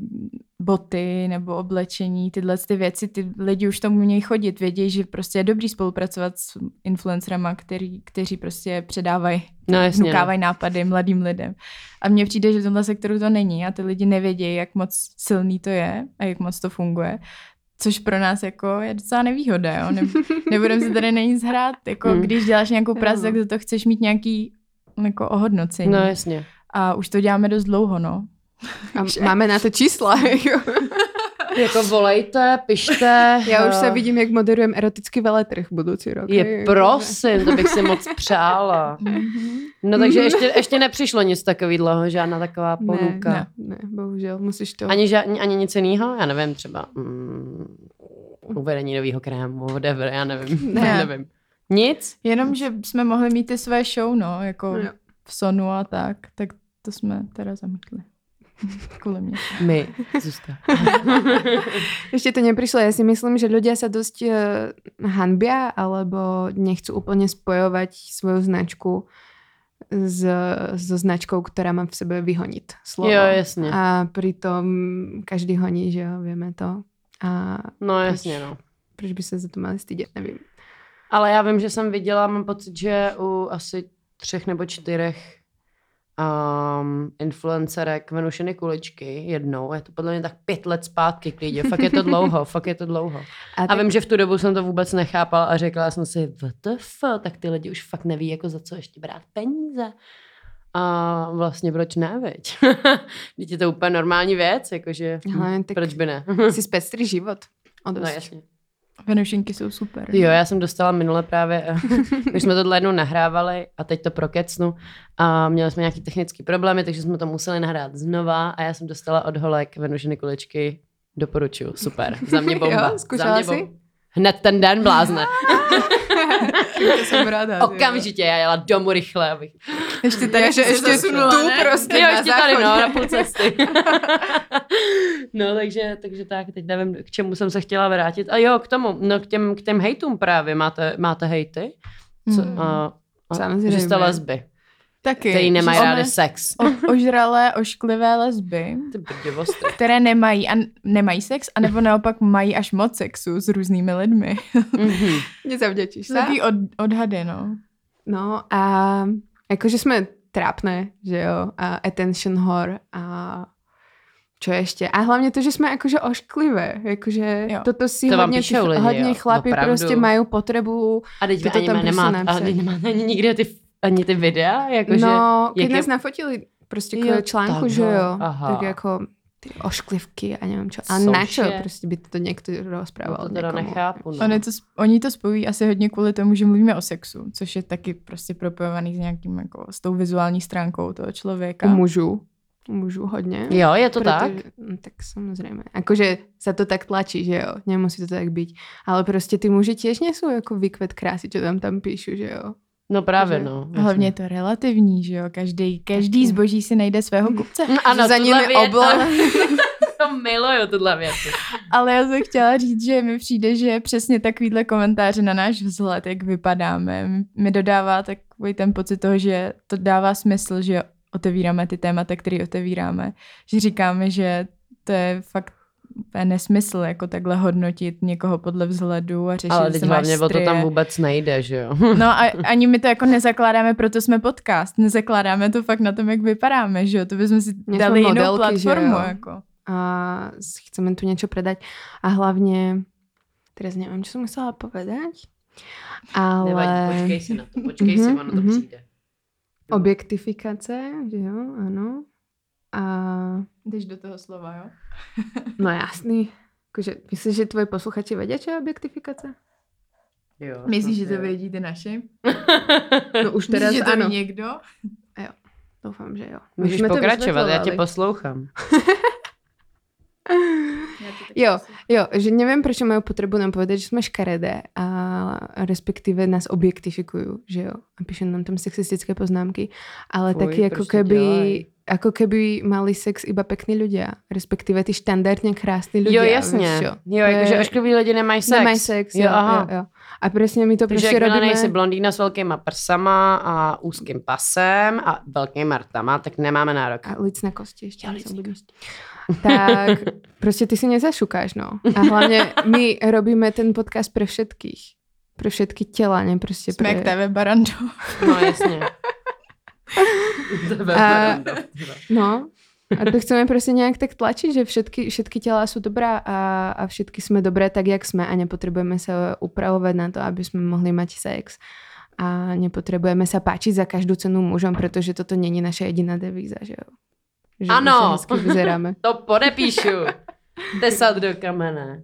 boty nebo oblečení, tyhle ty věci, ty lidi už tomu umějí chodit, vědějí, že prostě je dobrý spolupracovat s influencerama, který, kteří prostě předávají, No jasně, no. vnukávají nápady mladým lidem. A mně přijde, že v tomhle sektoru to není a ty lidi nevědějí, jak moc silný to je a jak moc to funguje. Což pro nás jako je docela nevýhoda, jo? Ne, nebudeme si tady na nic hrát. Jako, Hmm. Když děláš nějakou práci, tak za to chceš mít nějaký jako ohodnocení. No jasně. A už to děláme dost dlouho, no. A máme na to čísla. jo. Jako volejte, pište. Já už se eh, vidím, jak moderujem erotický veletrh budoucí rok. Je prosím, to bych si moc přála. No takže ještě, ještě nepřišlo nic takového, žádná taková Ne, ponuka. ne. Ne, bohužel, musíš to... Ani, ža- ani nic jiného? Já nevím, třeba mm, uvedení nového krému, whatever, já nevím. Ne. Ne. nevím. Nic? Jenom, že jsme mohli mít ty své show, no, jako Jo. v Sonu a tak, tak to jsme teda zamítli. Kvůli mě. My, Zuzka. Ešte to neprišlo. Ja si myslím, že ľudia sa dosť uh, hanbia alebo nechcú úplne spojovať svoju značku s, so značkou, ktorá má v sebe vyhoniť slovo. Jo, jasně. A pritom každý honí, že jo, vieme to. A No jasně, no. proč by se za to mali stydět, nevím. Ale já vím, že jsem viděla, mám pocit, že u asi třech nebo čtyřech um, influencerek Venušiny kuličky jednou, je to podle mě tak pět let zpátky klidě, fakt je to dlouho, fakt je to dlouho. A, A tak, vím, že v tu dobu jsem to vůbec nechápala a řekla jsem si, WTF, tak ty lidi už fakt neví, jako za co ještě brát peníze. A vlastně proč ne, veď? Je to úplně normální věc, jakože Hlavně tak proč by ne? si spestrý život. O No jasně. Venušinky jsou super. Jo, já jsem dostala minule právě, když jsme tohle jednou nahrávali a teď to prokecnu a měli jsme nějaký technický problémy, takže jsme to museli nahrát znova a já jsem dostala od holek Venušiny kuličky. Doporučuju, super. Za mě bomba. Jo, Za mě jsi? bomba. Hned ten den blázne. to jsem ráda. Okamžitě, já jela domů rychle, abych... Ještě Já, že ještě zasunula, tu ne? prostě Jo, ještě tady, no, na půl cesty. no, takže, takže tak, teď nevím, k čemu jsem se chtěla vrátit. A jo, k tomu, no, k těm, k těm hejtům právě. Máte, máte hejty? Co, Mm. a, a, Samozřejmě. že jste lesby. Taky. Který nemají že rádi jsme sex. O, ožralé, ošklivé lesby, Ty brděvosti. které nemají a nemají sex, anebo naopak mají až moc sexu s různými lidmi. Mhm. Nezavděčíš sa? Takový od, odhady, no. No a akože sme trápne, že jo, a attention whore a čo ešte. A hlavne to, že sme akože ošklivé. Akože Jo. toto si To hodně, píšou lidi, hodně jo, chlapi opravdu. prostě mají potrebu A teď to ani tam má, prostě ale nemáte ani nikde ty, ani ty videa? Jakože, no, jak je- nás nafotili prostě k Jo, článku, takhle, že jo, aha. tak jako ty ošklivky a nevím čo. A na čo prostě by to někdo no, rozprával to teda nechápu. No. Oni to, oni to spojují asi hodně kvůli tomu, že mluvíme o sexu, což je taky prostě propojovaný s nějakým jako, s tou vizuální stránkou toho člověka. U mužů. U mužů hodně. Jo, je to tak? Protože- No, tak samozrejme. Akože sa to tak tlačí, že jo. Nemusí to tak byť. Ale prostě ty muži tiež nie sú ako výkvet krásy, čo tam tam píšu, že jo. No právě, Že- no. A Hlavně je to relativní, že jo? Každý, každý zboží si najde svého kupce. jasně. Ano, za nimi věc- obla- to miluju, tuhle věc. Ale já jsem chtěla říct, že mi přijde, že přesně takovýhle komentáře na náš vzhled, jak vypadáme, mi- mi dodává takový ten pocit toho, že to dává smysl, že otevíráme ty témata, které otevíráme. Že říkáme, že to je fakt úplně nesmysl, jako takhle hodnotit někoho podle vzhledu a řešit, Ale teď hlavně o to tam vůbec nejde, že jo? No a ani my to jako nezakládáme, proto jsme podcast. Nezakládáme to fakt na tom, jak vypadáme, že jo? To bychom si My dali jinou modelky, že platformu, jo. jako. A chceme tu niečo predať. A hlavne, teraz neviem, čo som chcela povedať. Ale Nevadí, počkej si na to, počkej si, Mhm, ono to mhm. přijde. objektifikace, že jo, ano. A Jdeš do toho slova, jo? No jasný. Akože, myslíš, že tvoji posluchači vedia, čo je objektifikace? Jo, Myslíš, že to jo. vědí ty naši? No už teraz Myslíš, že to ano. někdo? Doufám, že jo. Můžeš jsme to pokračovat, já tě poslouchám. Jo, jo, že neviem, prečo majú potrebu nám povedať, že sme škaredé a respektíve nás objektifikujú, že jo. A píšu nám tam sexistické poznámky. Ale Fuj, taky ako proč to keby, dělají? Ako keby mali sex iba pekní ľudia. Respektíve ty štandardne krásni Jo, ľudia. jasně. Jo, jakože oškliví lidi nemají sex. Nemají sex, jo, jo, aha. jo, jo. A presne my to Takže prostě robíme... nejsi blondýna s velkýma prsama a úzkým pasem a velkýma rtama, tak nemáme nárok. A licné kosti ešte. Jo, Ja, licné kosti. Tak prostě ty si nezašukáš, no. A hlavne my robíme ten podcast pre všetkých. Pre všetky tela, ne prostě Jsme jak pre... TV Barando. No jasně. Tebe A- no. No, a to chceme prostě nějak tak tlačiť, že všetky, všetky těla jsou dobrá a, a všetky jsme dobré tak, jak jsme a nepotrebujeme se upravovat na to, aby jsme mohli mať sex a nepotrebujeme sa páčiť za každú cenu mužom, protože toto není naša jediná devíza, že jo. Že Ano. že hezky vyzeráme. To podepíšu. Tesat do kamene.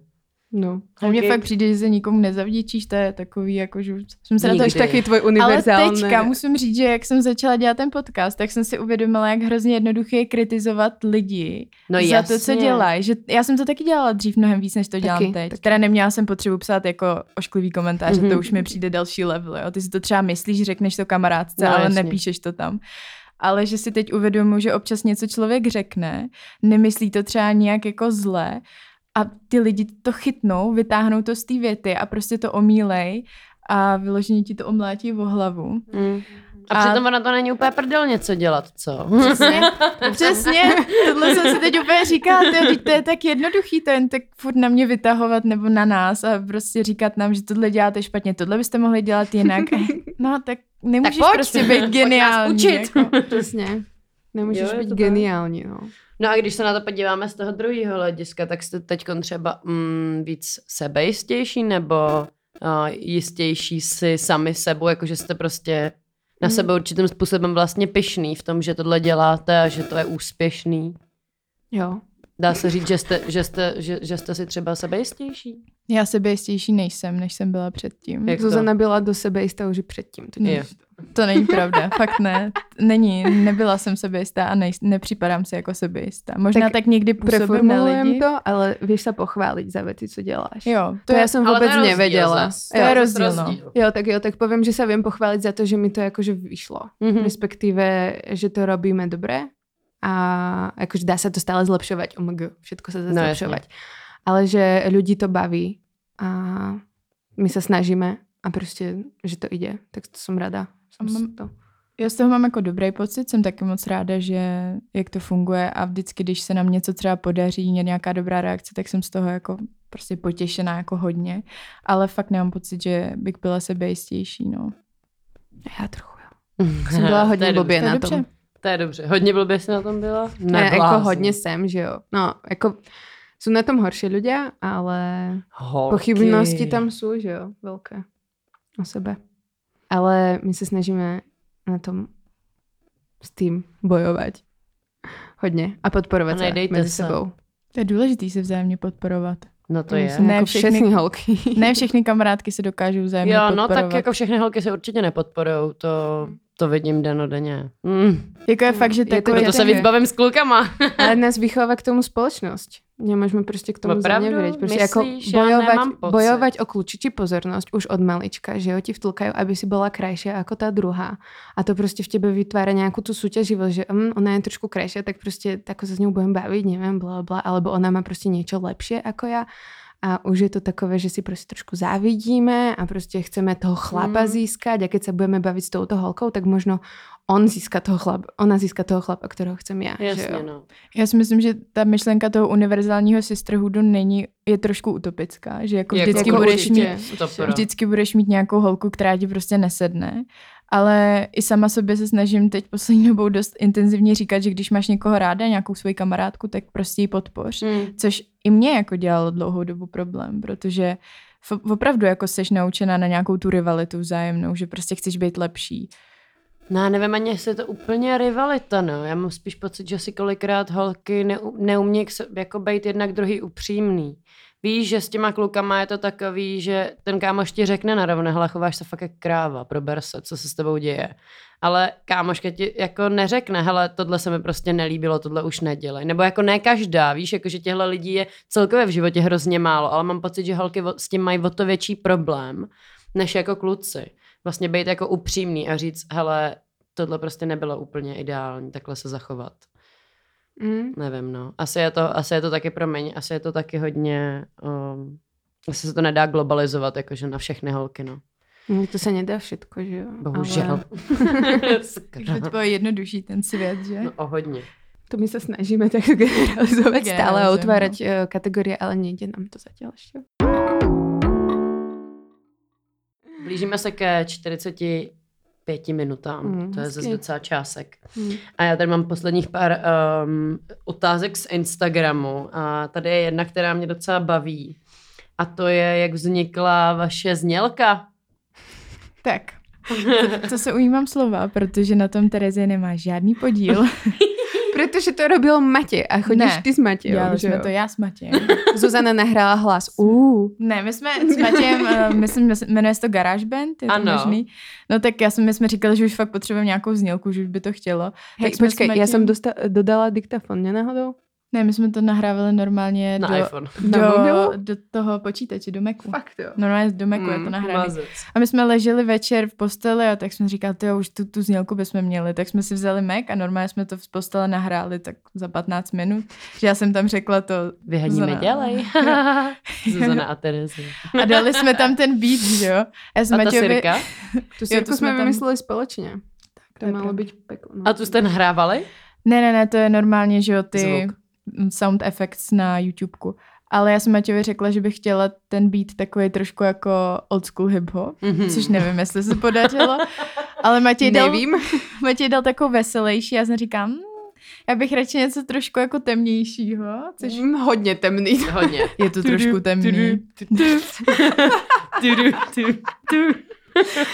No. A mně fakt přijde, že se nikomu nezavděčíš, to je takový, jako, že jsem se na to Nikdy. To je taky tvoj Ale univerzální... teďka musím říct, že jak jsem začala dělat ten podcast, tak jsem si uvědomila, jak hrozně jednoduché je kritizovat lidi No za jasně. to, co dělají. Že já jsem to taky dělala dřív mnohem víc, než to dělám Taky, teď. taky. Teda neměla jsem potřebu psát jako ošklivý komentář, Mhm. to už mi přijde další level. Jo? Ty si to třeba myslíš, řekneš to kamarádce, No, ale jasně. nepíšeš to tam. Ale že si teď uvědomuji, že občas něco člověk řekne, nemyslí to třeba nějak jako zle a ty lidi to chytnou, vytáhnou to z té věty a prostě to omílej a vyloženě ti to omlátí o hlavu. Mm. A, A- přitom ona to není úplně prdel něco dělat, co? Přesně, přesně. Tohle jsem si teď úplně říkala, to, to je tak jednoduchý, to jen tak furt na mě vytahovat nebo na nás a prostě říkat nám, že tohle děláte špatně, tohle byste mohli dělat jinak. No tak nemůžeš pojď. prostě být Pojď nás geniální. učit. Jako. Přesně. Nemůžeš Jo, být tak. geniální, no. No a když se na to podíváme z toho druhého hlediska, tak jste teď třeba mm, víc sebejistější nebo uh, jistější si sami sebou, jakože jste prostě na Mm. sebe určitým způsobem vlastně pyšný v tom, že tohle děláte a že to je úspěšný. Jo. Dá se říct, že jste, že jste, že, že jste si třeba sebejistější? Já sebejistější nejsem, než jsem byla předtím. Jak to? Zuzana byla do sebe jistá už i předtím. To Jo. To není pravda, fakt ne. Není, nebyla jsem sebejistá a nej, nepřipadám si jako sebejistá. Možná tak, Tak někdy působím na lidi. to, ale vieš sa pochváliť za veci, co děláš. Jo, To, to já jsem vůbec to je rozdíl nevěděla. zas. To je Jo. rozdíl, no. Jo, tak jo, tak poviem, že sa viem pochváliť za to, že mi to akože vyšlo. Mhm. Respektíve, že to robíme dobre a akože dá sa to stále zlepšovať. OMG, všetko sa dá No, zlepšovať. Ale že ľudí to baví a my sa snažíme a prostě, že to ide. Tak to som rada. A mám- to. Já z toho mám jako dobrý pocit, jsem taky moc ráda, že jak to funguje a vždycky, když se nám něco třeba podaří, je nějaká dobrá reakce, tak jsem z toho jako prostě potěšená jako hodně, ale fakt nemám pocit, že bych byla sebejistější, no. Já trochu, jo. Jsem byla hodně blbě To je na dobře. tom. To je dobře. Hodně blbě jsi na tom byla? Ne, jako hodně jsem, že jo. No, jako jsou na tom horší ľudia, ale Holky. pochybnosti tam jsou, že jo, velké o sebe. Ale my se snažíme na tom s tým bojovat. Hodně. A podporovat A se mezi se. sebou. To je důležité se vzájemně podporovat. No to je. Ne jako všechny- všechny holky. Ne všechny kamarádky se dokážou vzájemně Jo, no podporovat. tak jako všechny holky se určitě nepodporujou, to, to vidím denodenně. Mm. jako je fakt, že Je to takový... Proto se víc bavím s klukama. Ale nás vychová k tomu spoločnosť. Nemôžeme prostě k tomu Opravdu? zanevrieť. Prostě jako Myslíš? Já pocit. bojovať o kľúčiči pozornosť už od malička, že jo, ti vtlkajú, aby si bola krajšia ako tá druhá. A to prostě v tebe vytvára nejakú tú súťaživosť, že mm, ona je trošku krajšia, tak prostě tako sa s ňou budem baviť, neviem, bla bla, alebo ona má prostě niečo lepšie ako ja. A už je to takové, že si prostě trošku závidíme a prostě chceme toho chlapa Mm. získať a keď sa budeme baviť s touto holkou, tak možno on získa toho chlapa, ona získa toho chlapa, ktorého chcem že Jasně, no. Já si myslím, že ta myšlenka toho univerzálního sisterhoodu není, je trošku utopická, že jako Jako vždycky jako budeš určitě. mít. Vždycky budeš mít nějakou holku, která ti prostě nesedne. Ale i sama sobě se snažím teď poslední dobou dost intenzivně říkat, že když máš někoho ráda, nějakou svoji kamarádku, tak prostě ji podpoř. Mm. Což i mě jako dělalo dlouhou dobu problém, protože f- opravdu jako seš naučená na nějakou tu rivalitu vzájemnou, že prostě chceš být lepší. No já nevím ani, jestli je to úplně rivalita, no. Já mám spíš pocit, že si kolikrát holky neu, neumí k so- jako být jednak druhý upřímný. Víš, že s těma klukama je to takový, že ten kámoš ti řekne narovno, hele, chováš se fakt jak kráva, prober se, co se s tebou děje. Ale kámoška ti jako neřekne, hele, tohle se mi prostě nelíbilo, tohle už nedělej. Nebo jako ne každá, víš, jako že těchto lidí je celkově v životě hrozně málo, ale mám pocit, že holky s tím mají o to větší problém, než jako kluci. Vlastně být jako upřímný a říct, hele, tohle prostě nebylo úplně ideální, takhle se zachovat. Mm. Nevím, no. Asi je to, asi je to taky, promiň, asi je to taky hodně, um, asi se to nedá globalizovat, jakože na všechny holky, no. Mm, To se nedá všetko, že jo? Bohužel. Ale Takže to bylo jednodušší ten svět, že? no, o hodně. to my se snažíme tak generalizovat stále a otvárať eh, kategorie, ale nejde nám to zatím ještě. Blížíme se ke 45 minutám, Mm, to je zase docela čásek. Mm. A já tady mám posledních pár um, otázek z Instagramu a tady je jedna, která mě docela baví. A to je, jak vznikla vaše znělka. Tak, to se ujímám slova, protože na tom Terezie nemá žádný podíl. Protože to robil Matě a chodíš Ne, ty s Matějem, jsme jo? to já s Matějem. Zuzana nahrála hlas. Uh. Ne, my jsme s Matějem, eh, myslím, jmenuje se to GarageBand, je to Ano. možný? No tak já jsem, my jsme říkali, že už fakt potřebujeme nějakou znělku, že už by to chtělo. Hej, Tak jsme s počkej, já Matějem- jsem dosta- dodala diktafon, nenáhodou? Ne, my jsme to nahrávali normálně Na do, iPhone. Na do, mobilu? do toho počítače, do Macu. Fakt jo. Normálně do Macu je Mm, to nahrané. Mazec. A my jsme leželi večer v posteli a tak jsme říkali, jo, už tu, tu znělku bychom měli. Tak jsme si vzali Mac a normálně jsme to v postele nahráli tak za 15 minut. Že já jsem tam řekla to Vyhadíme, Zuzana. dělej. Zuzana a Terezy. a dali jsme tam ten beat, že jo. Já jsem A ta Sirka? Tu Jo, sirku to jsme jsme tam- vymysleli společně. to To je malo pravda. být peklo. no. A tu jste nahrávali? Ne, ne, ne, to je normálně, že jo, ty Zvuk. Sound effects na YouTubeku. Ale já jsem Matějovi řekla, že bych chtěla ten beat takový trošku jako old school hip-hop, Mhm. což nevím, jestli se podařilo. Ale Matěj dal, Nevím. Matěj dal takovou veselější já jsem říkám, "Hmm, já bych radši něco trošku jako temnějšího, což Mm, hodně temný. Hodně. je to trošku temný.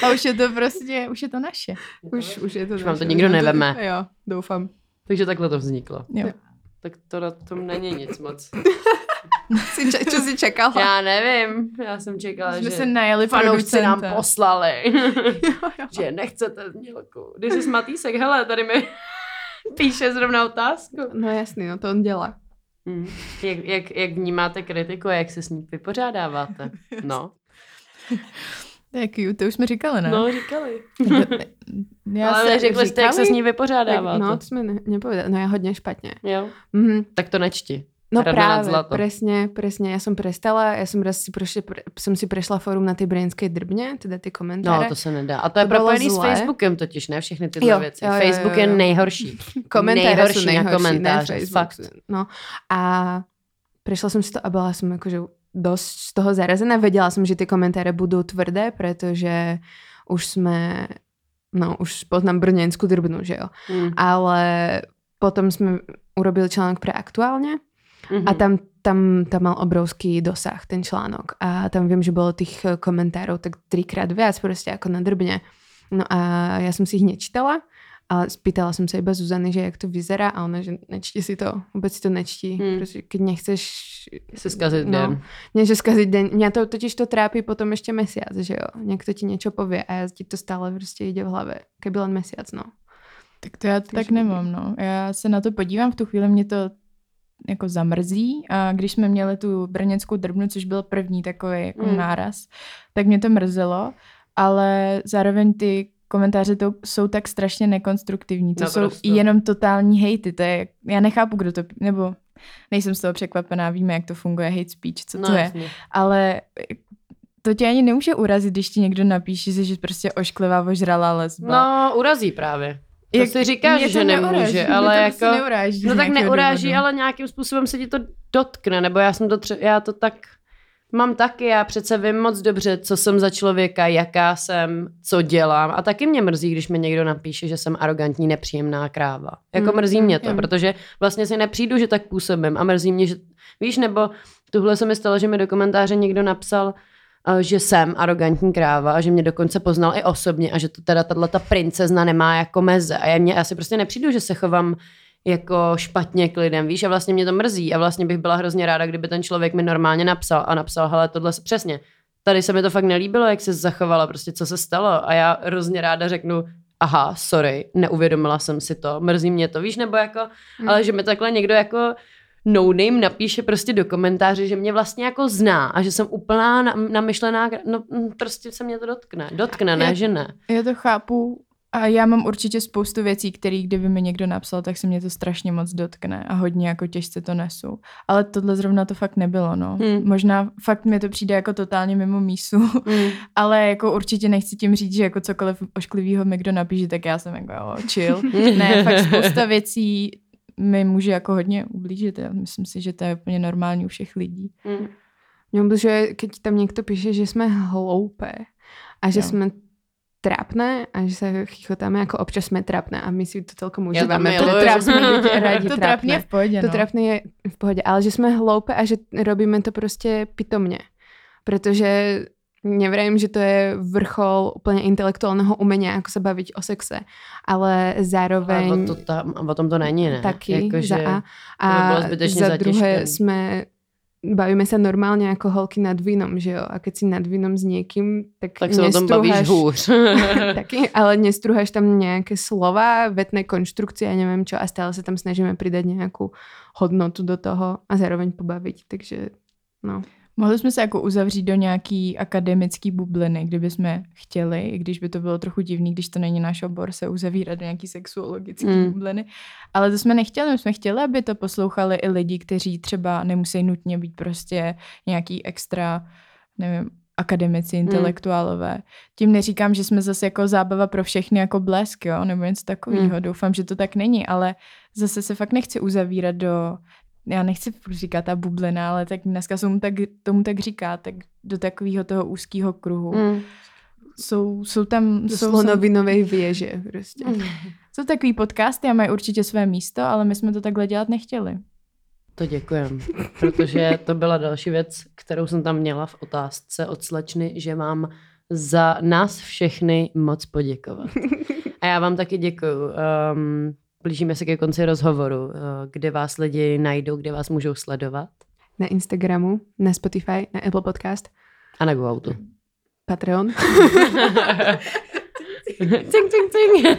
A už je to prostě, už je to naše. Už, už je to Už vám to nikdo neveme. Jo, doufám. Takže takhle to vzniklo. Jo. Tak to na tom není nic moc. Si, če- čo si čekala? Já nevím. Já jsem čekala, Jsme že se najeli fanoušci nám poslali, Jo, jo. že nechcete znělku. Když jsi Matýsek, hele, tady mi píše zrovna otázku. No jasný, no to on dělá. Hmm. Jak, jak, jak vnímáte kritiku a jak se s ní vypořádáváte? No, Tak cute, to už jsme říkali, ne? no říkali. Já Ale se řekli jste, jak se s ní Tak, vypořádáváte. no, to jsme ne, nepovedali. No ja hodně špatně. Jo? Mhm. Tak to nečti. No Rada nad práve, zlato. presne, presne. Ja som prestala, ja som raz si, prošli, pre, som si prešla fórum na tej brainskej drbne, teda ty No, komentáře. to se nedá. A to je To bylo propojený s. Facebookem totiž, ne? Všechny tyhle Jo, věci. jo, jo, Facebook jo, je jo. nejhorší. komentáře nejhorší sú na nejhorší, komentáře, ne Facebook. fakt. No a prešla som si to a bola som akože dosť z toho zarazená. Vedela som, že tie komentáre budú tvrdé, pretože už sme, no už poznám brněnsku drbnu, že jo. Mm. Ale potom sme urobili článok pre aktuálne Mhm. A tam, tam, tam mal obrovský dosah ten článok. A tam viem, že bolo tých komentárov tak trikrát viac proste ako na drbne. No a ja som si ich nečítala, ale spýtala som sa iba Zuzany, že jak to vyzerá a ona, že nečti si to, vôbec si to nečtí. Hmm. Proste, keď nechceš... Si zkazit no, den. Nie, že skazit den. Mňa to totiž to trápí potom ešte mesiac, že jo. Niekto ti niečo povie a ja ti to stále prostě ide v hlave. Keby len mesiac, no. Tak to já Takže tak nemám, no. Já se na to podívám, v tu chvíli mě to jako zamrzí a když jsme měli tu brněnskou drbnu, což byl první takový jako Mm. náraz, tak mě to mrzelo, ale zároveň ty komentáře to jsou tak strašně nekonstruktivní. To Naprosto. jsou jenom totální hejty. To je, já nechápu, kdo to, nebo nejsem z toho překvapená, víme, jak to funguje, hate speech, co no, to je. jasně. Ale to tě ani nemůže urazit, když ti někdo napíše, že prostě ošklivá, ožralá lesba. No, urazí právě. To Jak- si říkáš, to že neuráží, nemůže, mě ale to jako... prostě neuráží No tak neuráží, důvodu. ale nějakým způsobem se ti to dotkne, nebo já jsem to tře- já to tak mám taky, já přece vím moc dobře, co jsem za člověka, jaká jsem, co dělám a taky mě mrzí, když mi někdo napíše, že jsem arrogantní, nepříjemná kráva. Jako Mm, mrzí mě to, mm. protože vlastně si nepřijdu, že tak působím a mrzí mě, že víš, nebo tuhle se mi stalo, že mi do komentáře někdo napsal, eh, že jsem arrogantní kráva a že mě dokonce poznal i osobně a že to teda tato ta princezna nemá jako meze. A já, mě, já si prostě nepřijdu, že se chovám jako špatně k lidem, víš, a vlastně mě to mrzí a vlastně bych byla hrozně ráda, kdyby ten člověk mi normálně napsal a napsal, hele, tohle se přesně, tady se mi to fakt nelíbilo, jak se zachovala, prostě co se stalo a já hrozně ráda řeknu, aha, sorry, neuvědomila jsem si to, mrzí mě to, víš, nebo jako, hmm. ale že mi takhle někdo jako no name napíše prostě do komentáře, že mě vlastně jako zná a že jsem úplná namyšlená, no mm, prostě se mě to dotkne. Dotkne, ne, já, že ne. Já to chápu a já mám určitě spoustu věcí, které kdyby mi někdo napsal, tak se mě to strašně moc dotkne a hodně jako těžce to nesu. Ale tohle zrovna to fakt nebylo, no. Hmm. Možná fakt mi to přijde jako totálně mimo mísu, hmm. ale jako určitě nechci tím říct, že jako cokoliv ošklivýho mi kdo napíše, tak já jsem jako jo, chill. ne, fakt spousta věcí mi může jako hodně ublížit. Já myslím si, že to je úplně normální u všech lidí. Hmm. Mňa že keď tam někdo píše, že jsme hloupé a že jo. jsme trápne a že sa chichotáme, ako občas sme trápne a my si to celkom užívame. Ja to trápne byť radi To trápne je v pohode, no. To trápne je v pohode, ale že sme hloupé a že robíme to prostě pitomne. Protože nevrajím, že to je vrchol úplně intelektuálneho umenia, ako sa baviť o sexe, ale zároveň... Ale o, to tam, o tom to není, ne? Taky, jako, za A. A za druhé jsme bavíme sa normálne ako holky nad vínom, že jo? A keď si nad vínom s niekým, tak Tak sa o tom bavíš hůř. taky, ale nestruháš tam nejaké slova, vetné konštrukcie a neviem čo a stále sa tam snažíme pridať nejakú hodnotu do toho a zároveň pobaviť, takže no. Mohli jsme se jako uzavřít do nějaký akademický bubliny, kdyby jsme chtěli, i když by to bylo trochu divný, když to není náš obor, se uzavírat do nějaký sexuologický mm. bubliny. Ale to jsme nechtěli, my jsme chtěli, aby to poslouchali i lidi, kteří třeba nemusí nutně být prostě nějaký extra, nevím, akademici, hmm. intelektuálové. Mm. Tím neříkám, že jsme zase jako zábava pro všechny jako blesk, jo, nebo něco takového. Mm. Doufám, že to tak není, ale zase se fakt nechci uzavírat do já nechci říkat ta bublina, ale tak dneska tomu tak, tomu tak říká, tak do takového toho úzkého kruhu. Mm. Jsou, jsou tam... Do jsou slonovinové věže prostě. Mm. Jsou takový podcasty a mají určitě své místo, ale my jsme to takhle dělat nechtěli. To děkujem, protože to byla další věc, kterou jsem tam měla v otázce od slečny, že mám za nás všechny moc poděkovat. A já vám taky děkuju. Um, blížíme se ke konci rozhovoru, eh, kde vás lidi najdou, kde vás můžou sledovat. Na Instagramu, na Spotify, na Apple Podcast. A na GoAuto. Patreon. cing, cing, cing.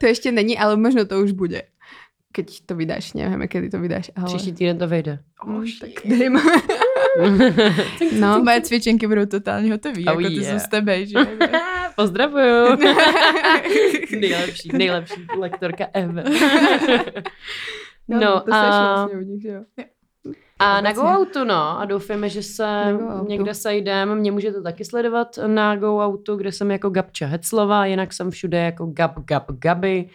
to ještě není, ale možno to už bude. Keď to vydáš, nevíme, kdy to vydáš. Ale... Příští týden to vyjde. Oh, tak dejme. no. Moje cvičenky budou totálně hotové, oh, jako ty yeah. jsou z tebe, že? Pozdravuju. nejlepší, nejlepší lektorka ever. no, no to a... vlastně u nich, že jo? A na GoAutu, no. A doufáme, že se někde sejdeme. Mě můžete taky sledovat na GoAutu, kde jsem jako Gabča Heclova, jinak jsem všude jako Gab, Gab, Gaby.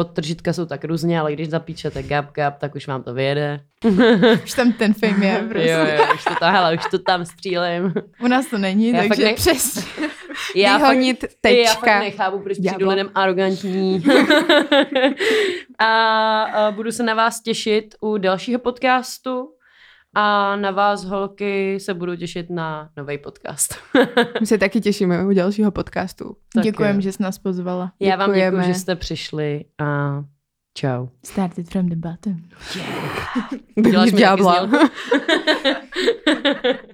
Podtržitka jsou tak různě, ale když zapíčete Gab, Gab, tak už vám to vyjede. už tam ten fame je, prostě. Jo, jo, už to tam, hele, už to tam střílím. U nás to není, já takže ne... přes. Já Vyhonit fakt, tečka. Já fakt nechápu, proč přijdu lidem arrogantní. a, a budu se na vás těšit u dalšího podcastu. A na vás, holky, se budu těšit na nový podcast. My se taky těšíme u dalšího podcastu. Děkujeme, že jsi nás pozvala. Já vám děkuji, že jste přišli a čau. Started from the bottom. Yeah. Děláš mi